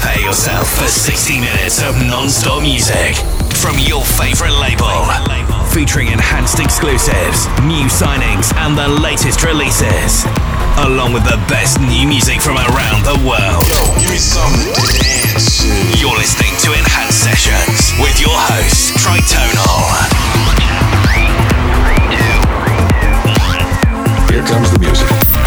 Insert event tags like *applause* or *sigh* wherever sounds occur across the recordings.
Prepare yourself for 60 minutes of non-stop music from your favorite label. Featuring enhanced exclusives, new signings, and the latest releases. Along with the best new music from around the world. Yo, give me something to dance You're listening to Enhanced Sessions with your host, Tritonal. Here comes the music.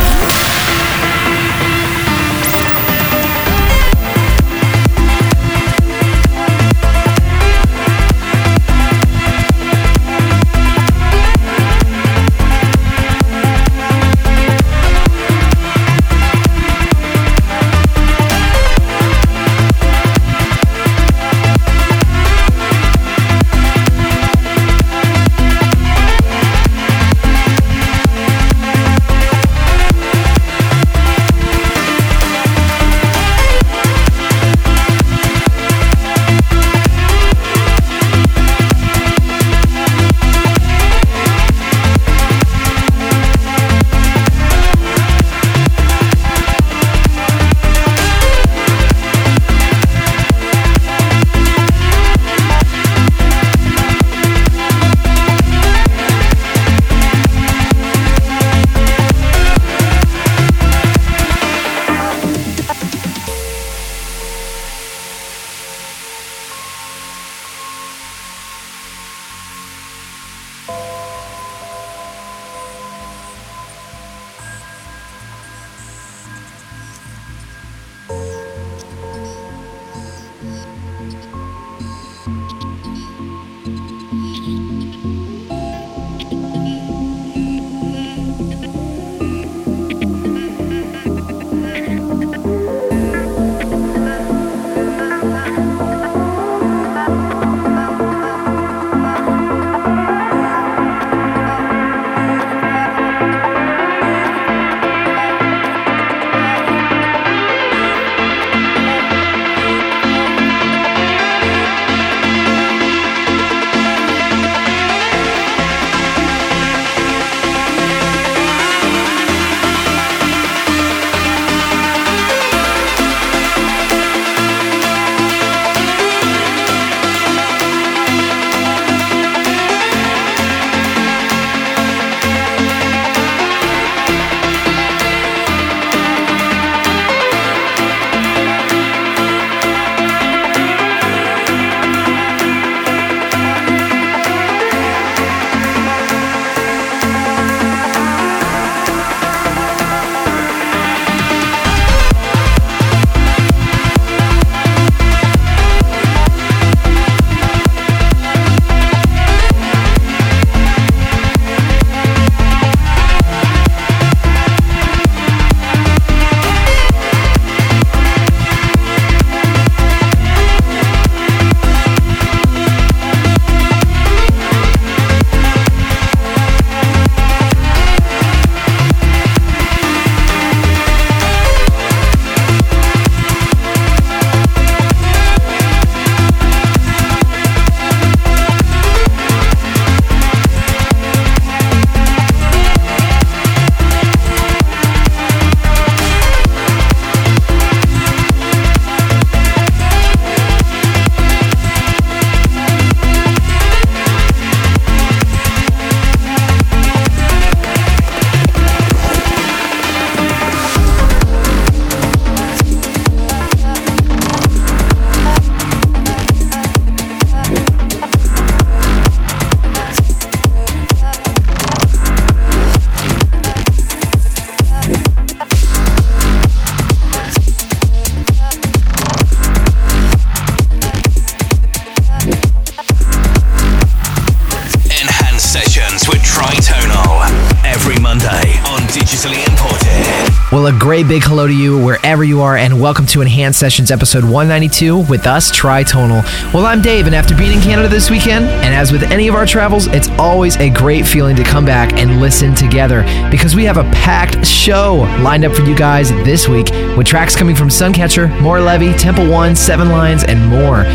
Great big hello to you wherever you are, and welcome to Enhanced Sessions episode 192 with us, Tritonal. Well, I'm Dave, and after being in Canada this weekend, and as with any of our travels, it's always a great feeling to come back and listen together because we have a packed show lined up for you guys this week with tracks coming from Suncatcher, More Levy, Temple One, Seven Lions, and more.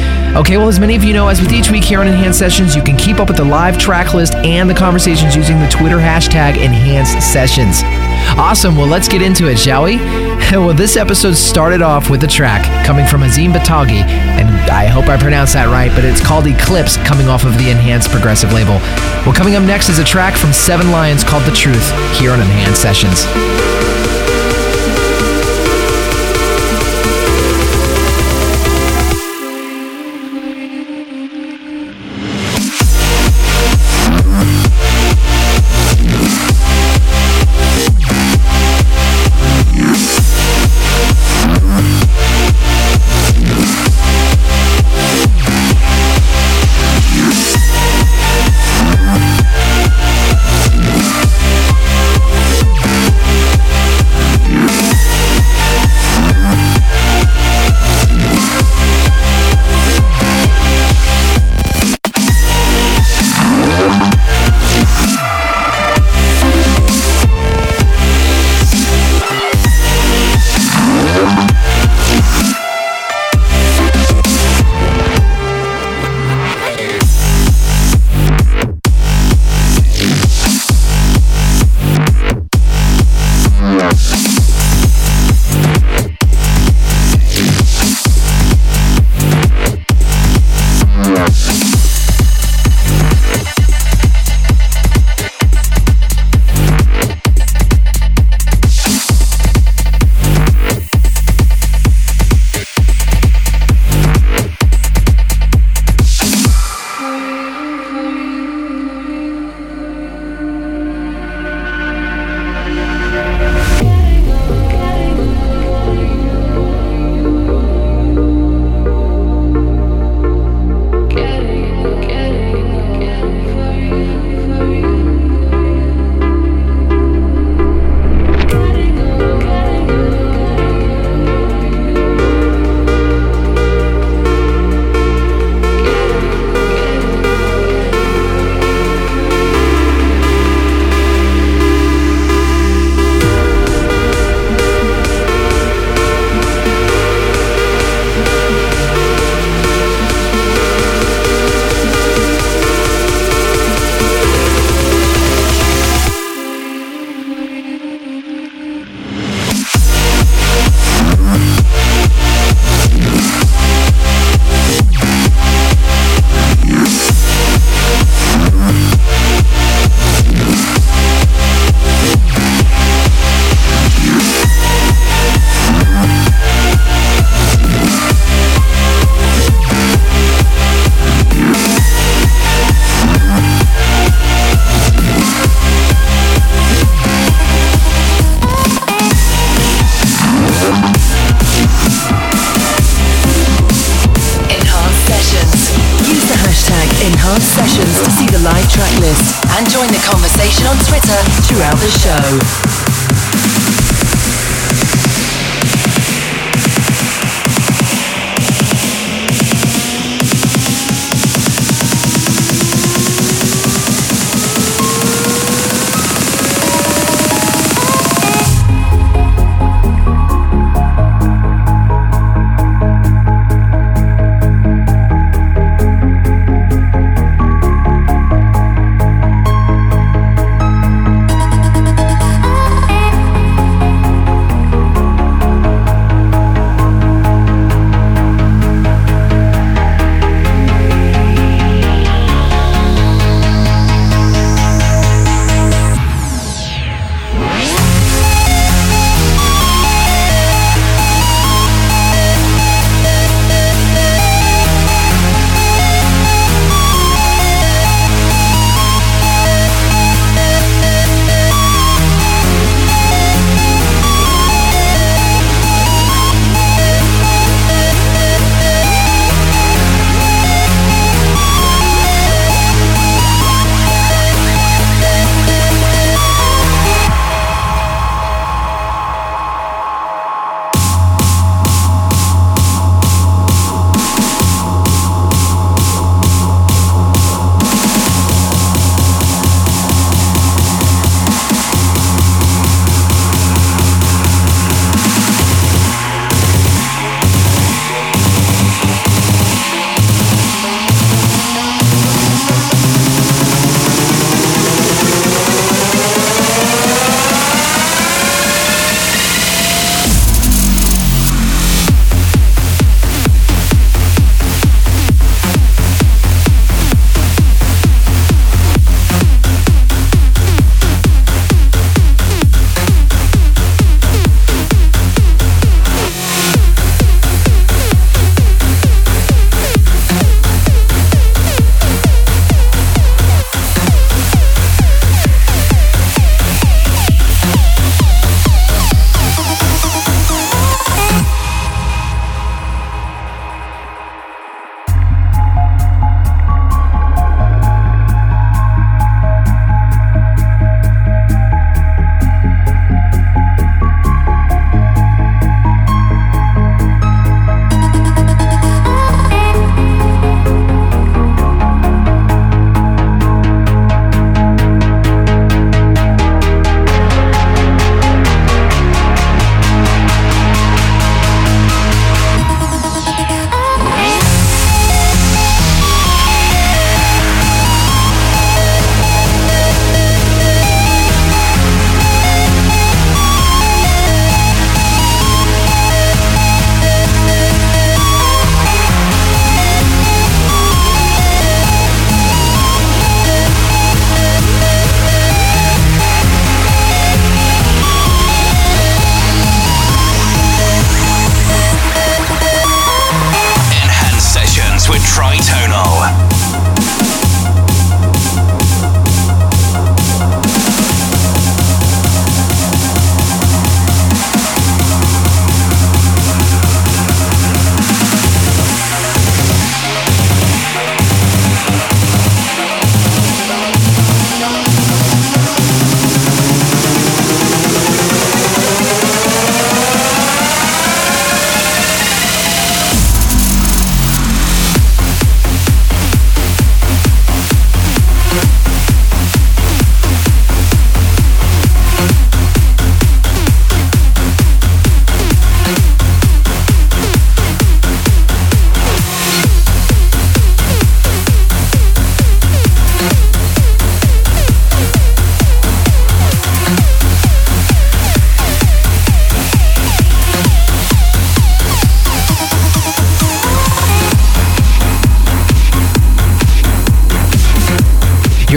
Okay, well, as many of you know, as with each week here on Enhanced Sessions, you can keep up with the live track list and the conversations using the Twitter hashtag Enhanced Sessions. Awesome. Well, let's get into it, shall we? *laughs* well, this episode started off with a track coming from Azim Batagi, and I hope I pronounced that right, but it's called Eclipse, coming off of the Enhanced Progressive label. Well, coming up next is a track from Seven Lions called The Truth here on Enhanced Sessions.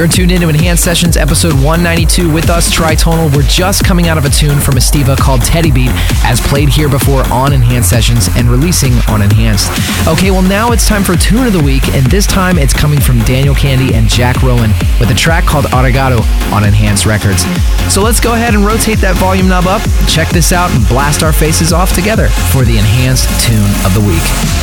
You're tuned into Enhanced Sessions episode 192 with us, Tritonal. We're just coming out of a tune from Estiva called Teddy Beat, as played here before on Enhanced Sessions and releasing on Enhanced. Okay, well, now it's time for Tune of the Week, and this time it's coming from Daniel Kandi and Jack Rowan with a track called Arigato on Enhanced Records. So let's go ahead and rotate that volume knob up, check this out, and blast our faces off together for the Enhanced Tune of the Week.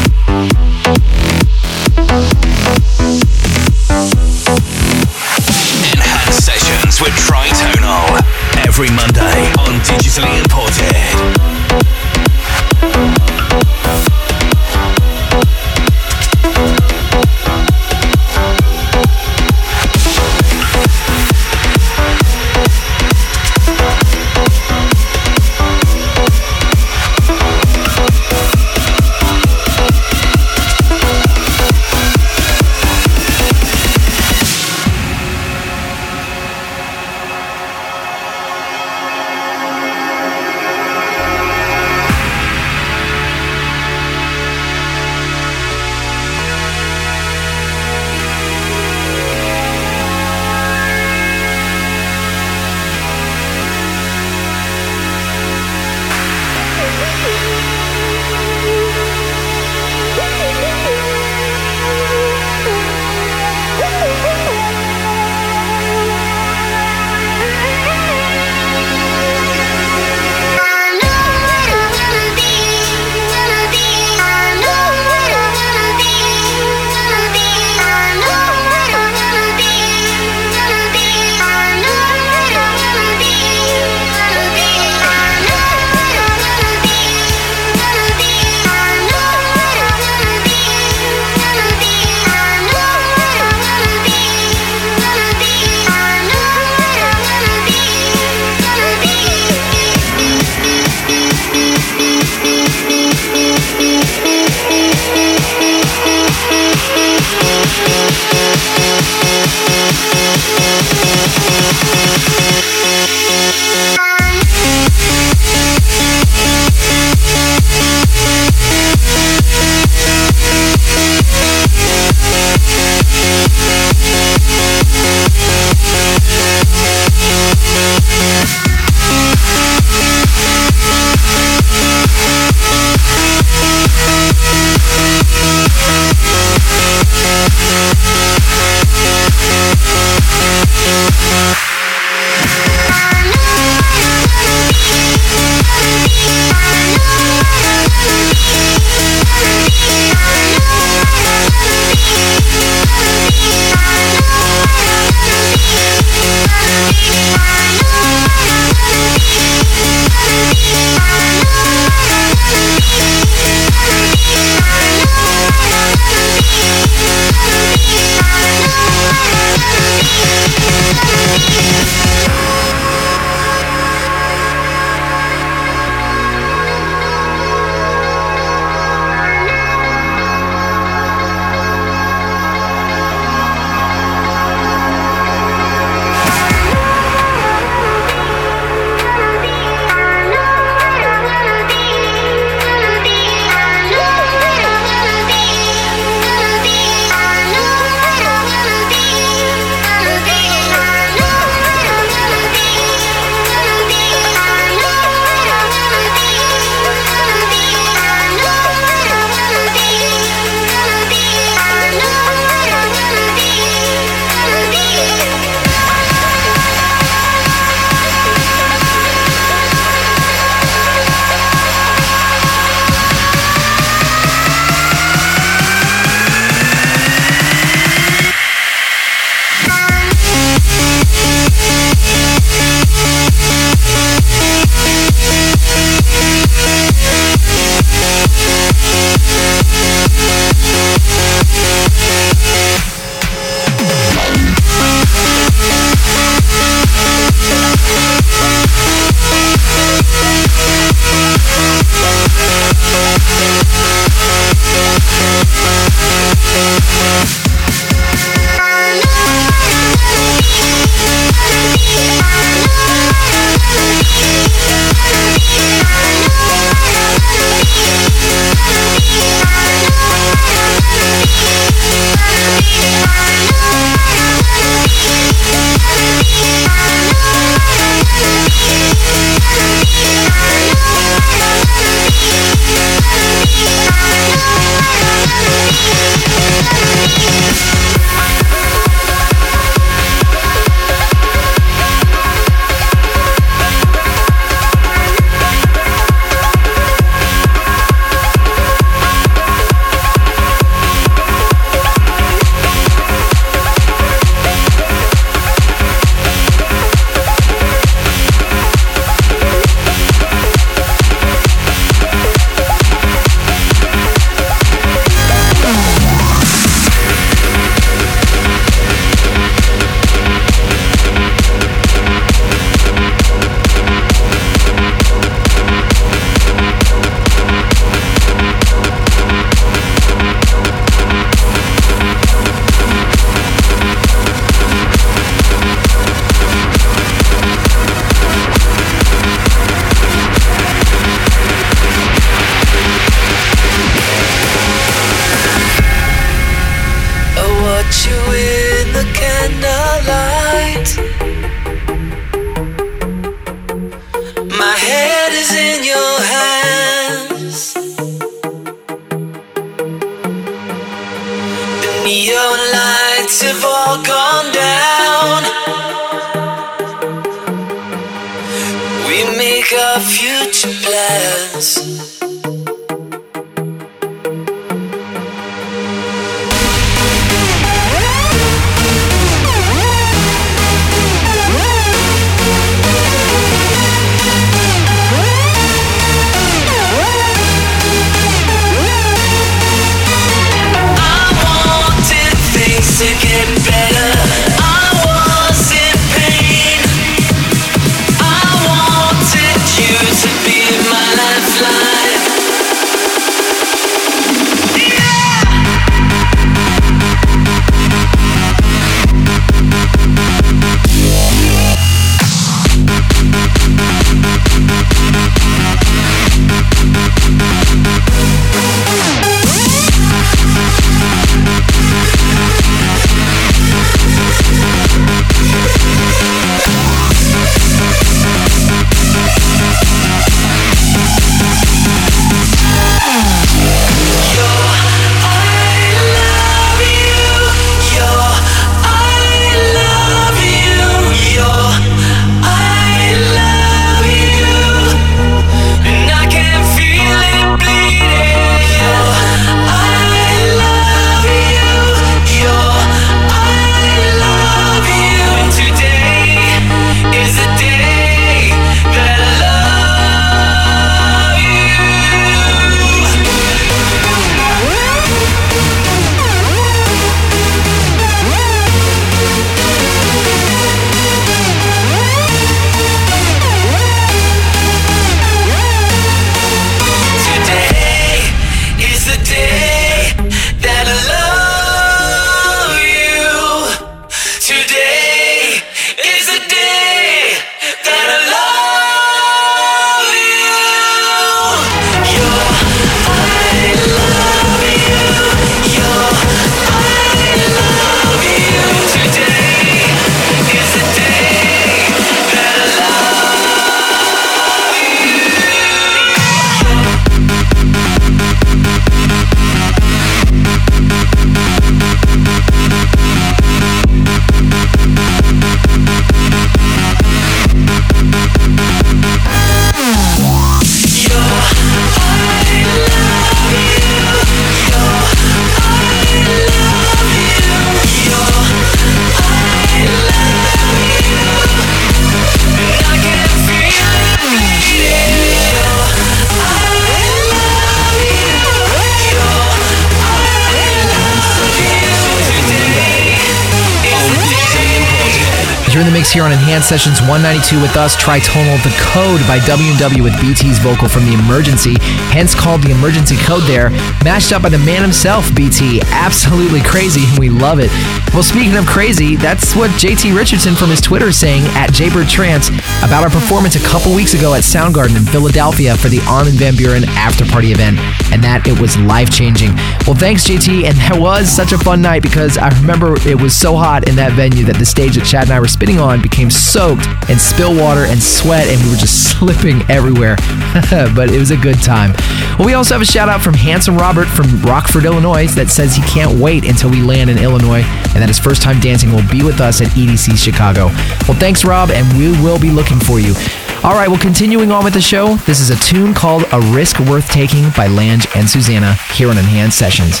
Here on Enhanced Sessions 192 with us, Tritonal The Code by W&W with BT's vocal from The Emergency, hence called The Emergency Code there, mashed up by the man himself, BT. Absolutely crazy, and we love it. Well, speaking of crazy, that's what JT Richardson from his Twitter is saying at Jaybird Trance about our performance a couple weeks ago at Soundgarden in Philadelphia for the Armin Van Buuren after party event, and that it was life changing. Well, thanks, JT, and that was such a fun night because I remember it was so hot in that venue that the stage that Chad and I were spinning on became soaked in spill water and sweat, and we were just *laughs* slipping everywhere. *laughs* but it was a good time. Well, we also have a shout out from Handsome Robert from Rockford, Illinois, that says he can't wait until we land in Illinois and that his first time dancing will be with us at EDC Chicago. Well, thanks, Rob, and we will be looking for you. All right, well, continuing on with the show, this is a tune called A Risk Worth Taking by Lange and Susana here on Enhanced Sessions.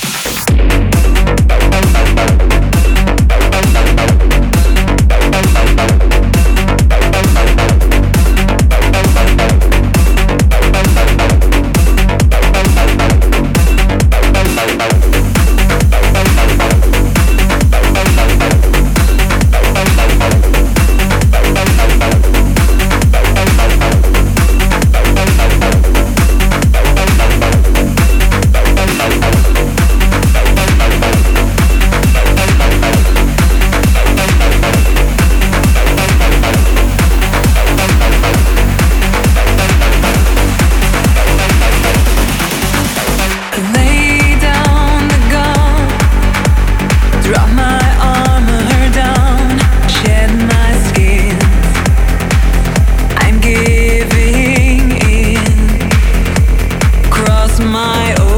my own.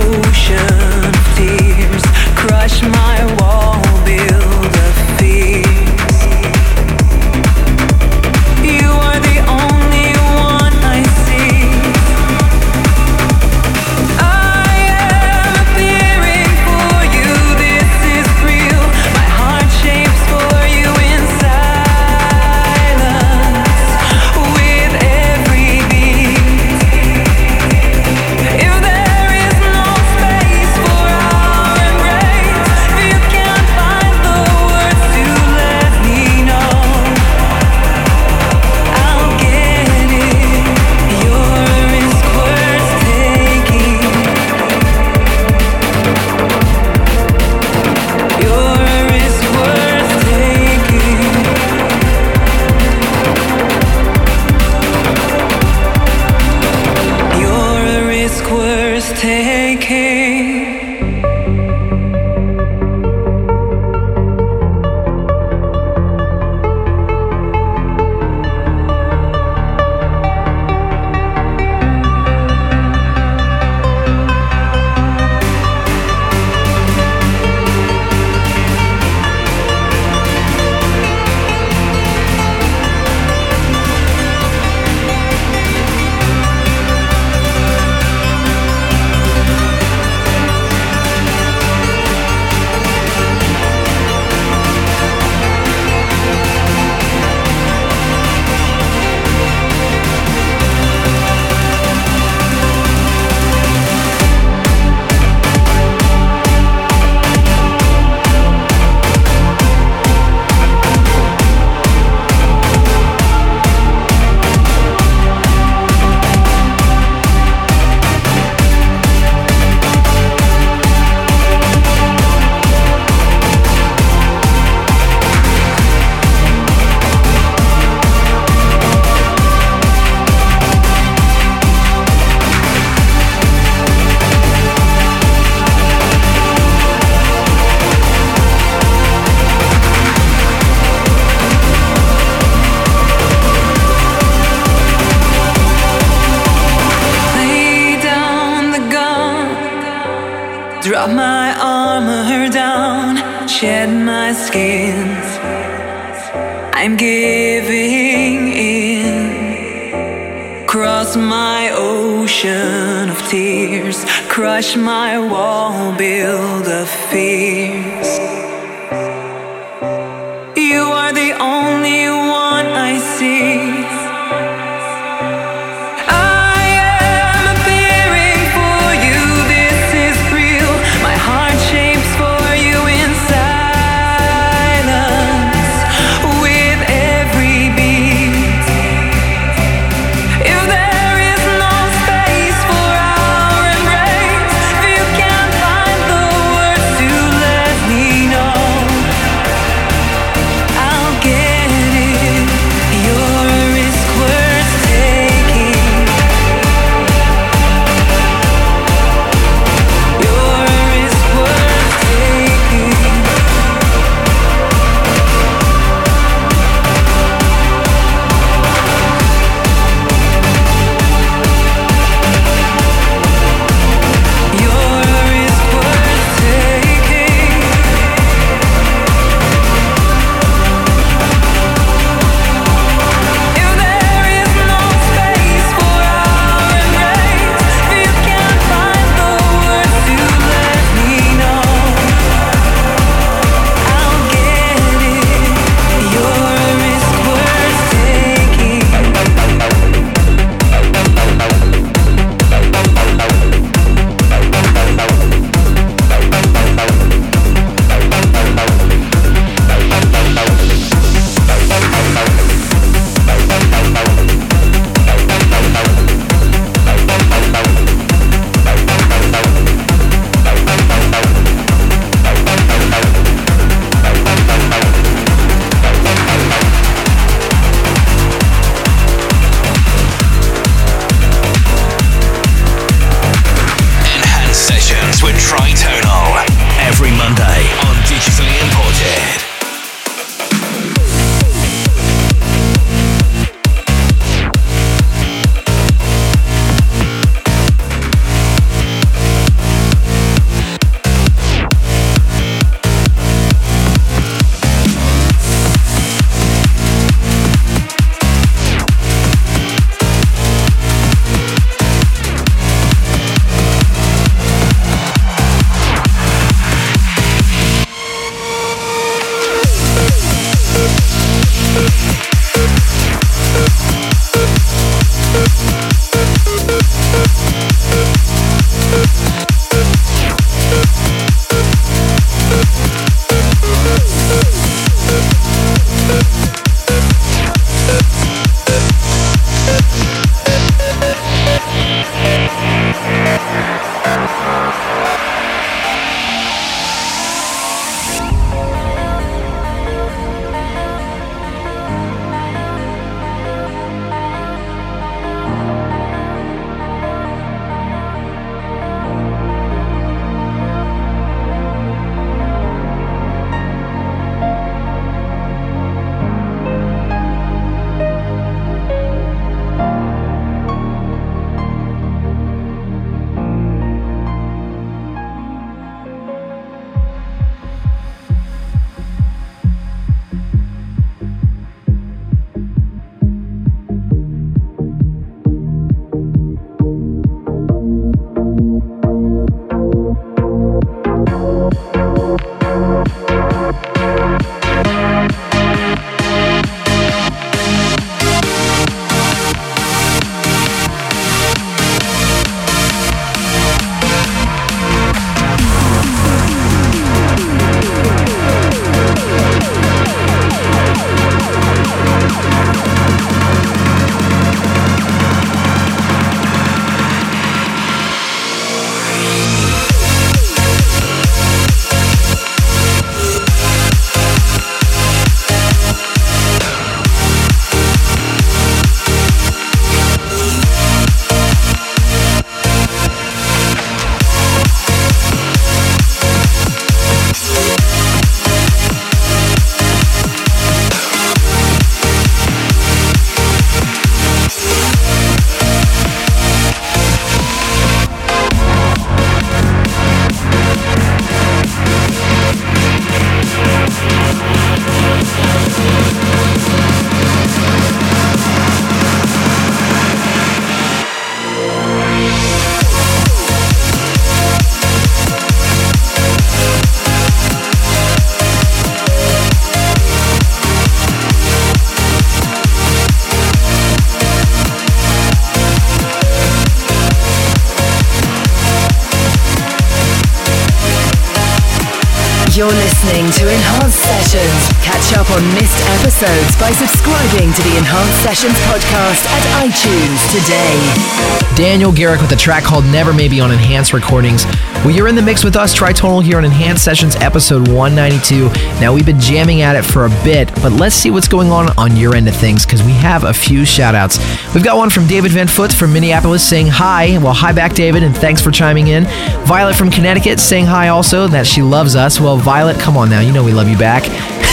Episodes by subscribing to the Enhanced Sessions podcast at iTunes today. Daniel Garrick with a track called Never Maybe on Enhanced Recordings. Well, you're in the mix with us, Tritonal, here on Enhanced Sessions episode 192. Now, we've been jamming at it for a bit, but let's see what's going on on your end of things because we have a few shout outs. We've got one from David Van Foot from Minneapolis saying hi. Well, hi back, David, and thanks for chiming in. Violet from Connecticut saying hi also, that she loves us. Well, Violet, come on now, you know we love you back.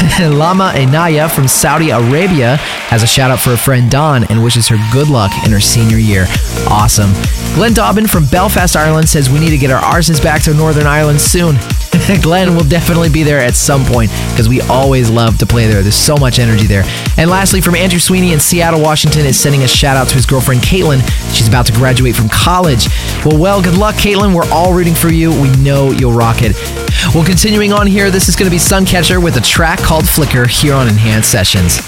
*laughs* Lama Enaya from Saudi Arabia has a shout out for a friend Dawn and wishes her good luck in her senior year. Awesome. Glenn Dobbin from Belfast, Ireland says we need to get our arsons back to Northern Ireland soon. *laughs* Glenn will definitely be there at some point because we always love to play there. There's so much energy there. And lastly, from Andrew Sweeney in Seattle, Washington, is sending a shout out to his girlfriend Caitlin. She's about to graduate from college. Well, well, good luck, Caitlin. We're all rooting for you. We know you'll rock it. Well, continuing on here, this is going to be Suncatcher with a track called Flicker here on Enhanced Sessions.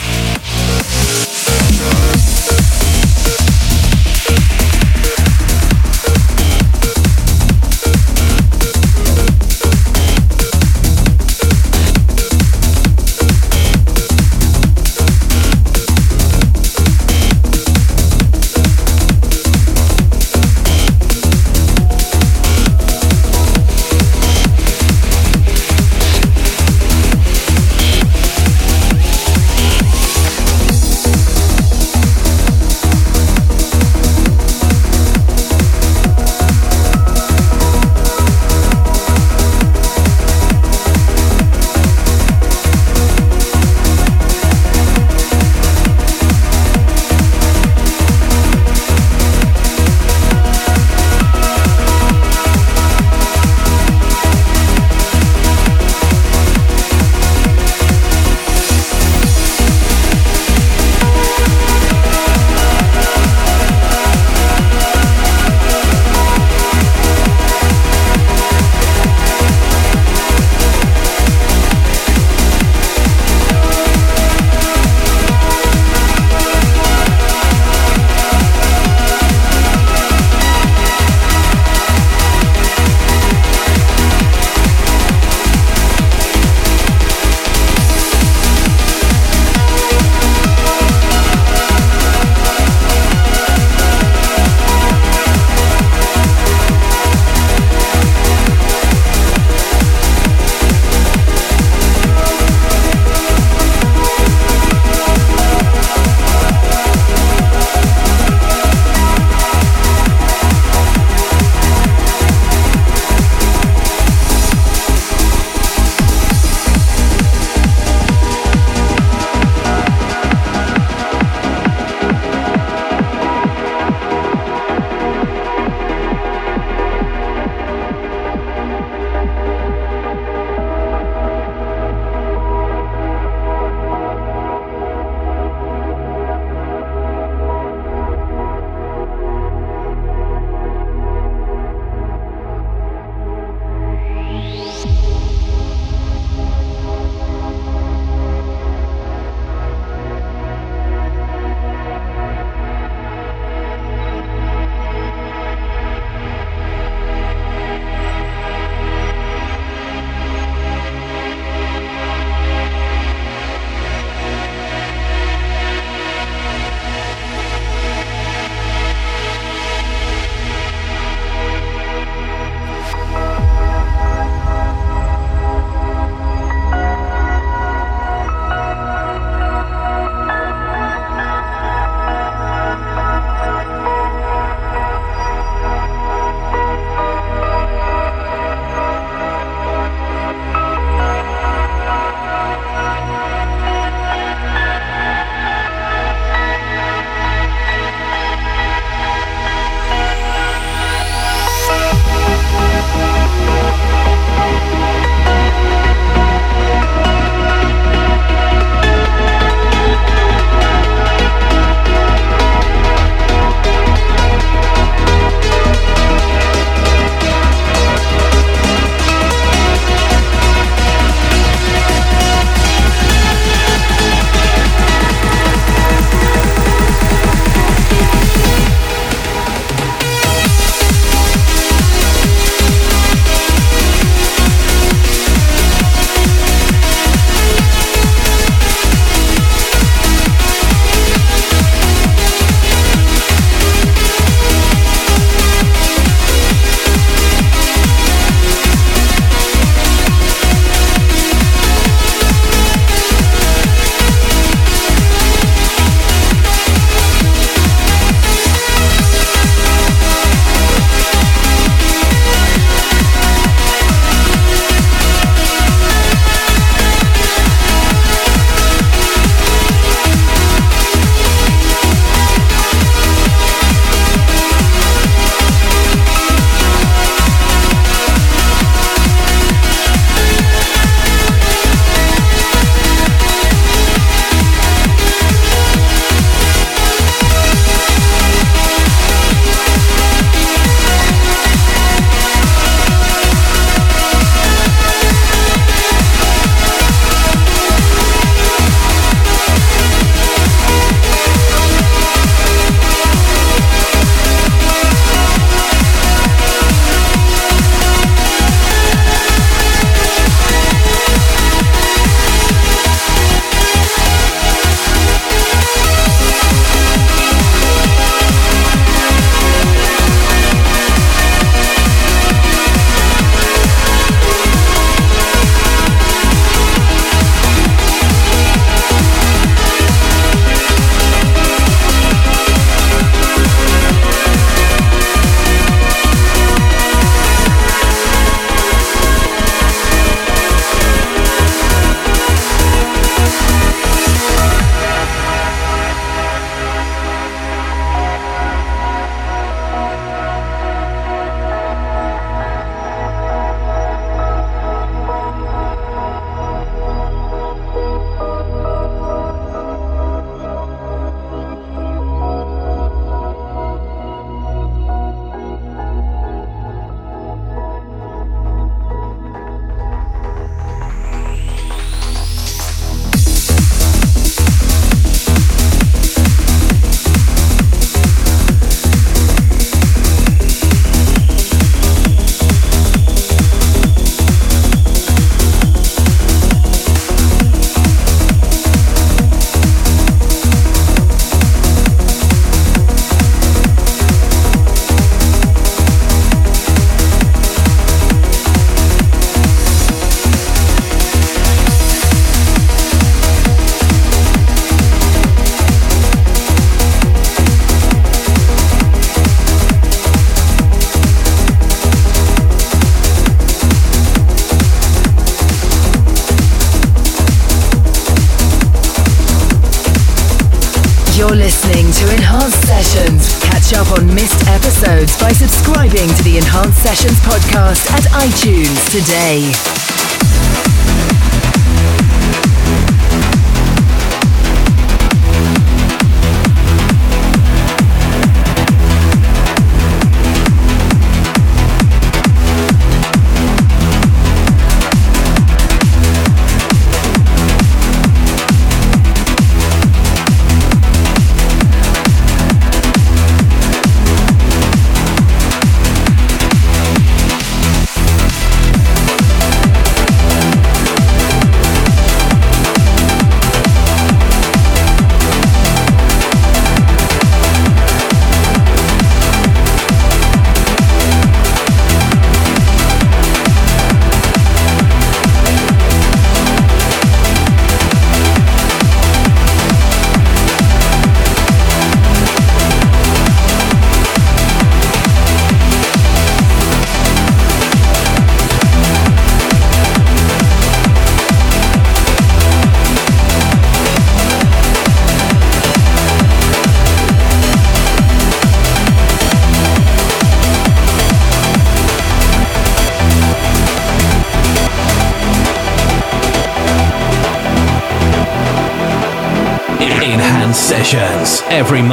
iTunes today.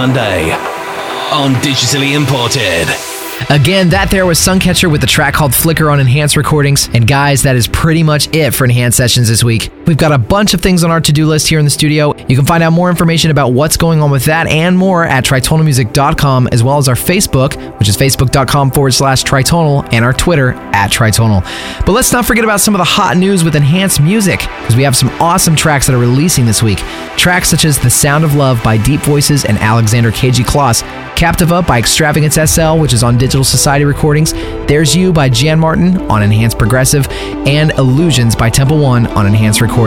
Monday on Digitally Imported. Again, that there was Suncatcher with the track called Flicker on Enhanced Recordings. And guys, that is pretty much it for Enhanced Sessions this week. We've got a bunch of things on our to do list here in the studio. You can find out more information about what's going on with that and more at tritonalmusic.com, as well as our Facebook, which is facebook.com forward slash tritonal, and our Twitter at tritonal. But let's not forget about some of the hot news with enhanced music, because we have some awesome tracks that are releasing this week. Tracks such as The Sound of Love by Deep Voices and Alexander KG Kloss, Captiva by Extravagance SL, which is on Digital Society Recordings, There's You by Jan Martin on Enhanced Progressive, and Illusions by Temple One on Enhanced Recordings.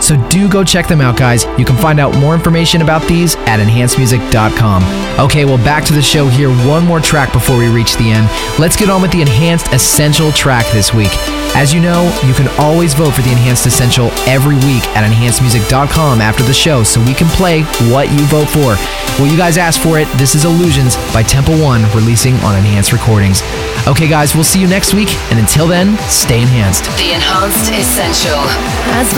So do go check them out, guys. You can find out more information about these at enhancedmusic.com. Okay, well, back to the show here. One more track before we reach the end. Let's get on with the Enhanced Essential track this week. As you know, you can always vote for the Enhanced Essential every week at enhancedmusic.com after the show so we can play what you vote for. Well, you guys asked for it. This is Illusions by Temple One releasing on Enhanced Recordings. Okay, guys, we'll see you next week, and until then, stay enhanced. The Enhanced Essential. As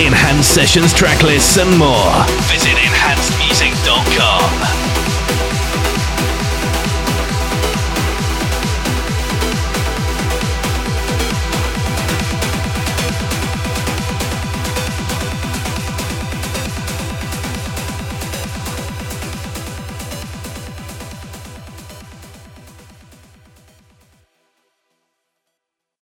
Enhanced sessions tracklists and more.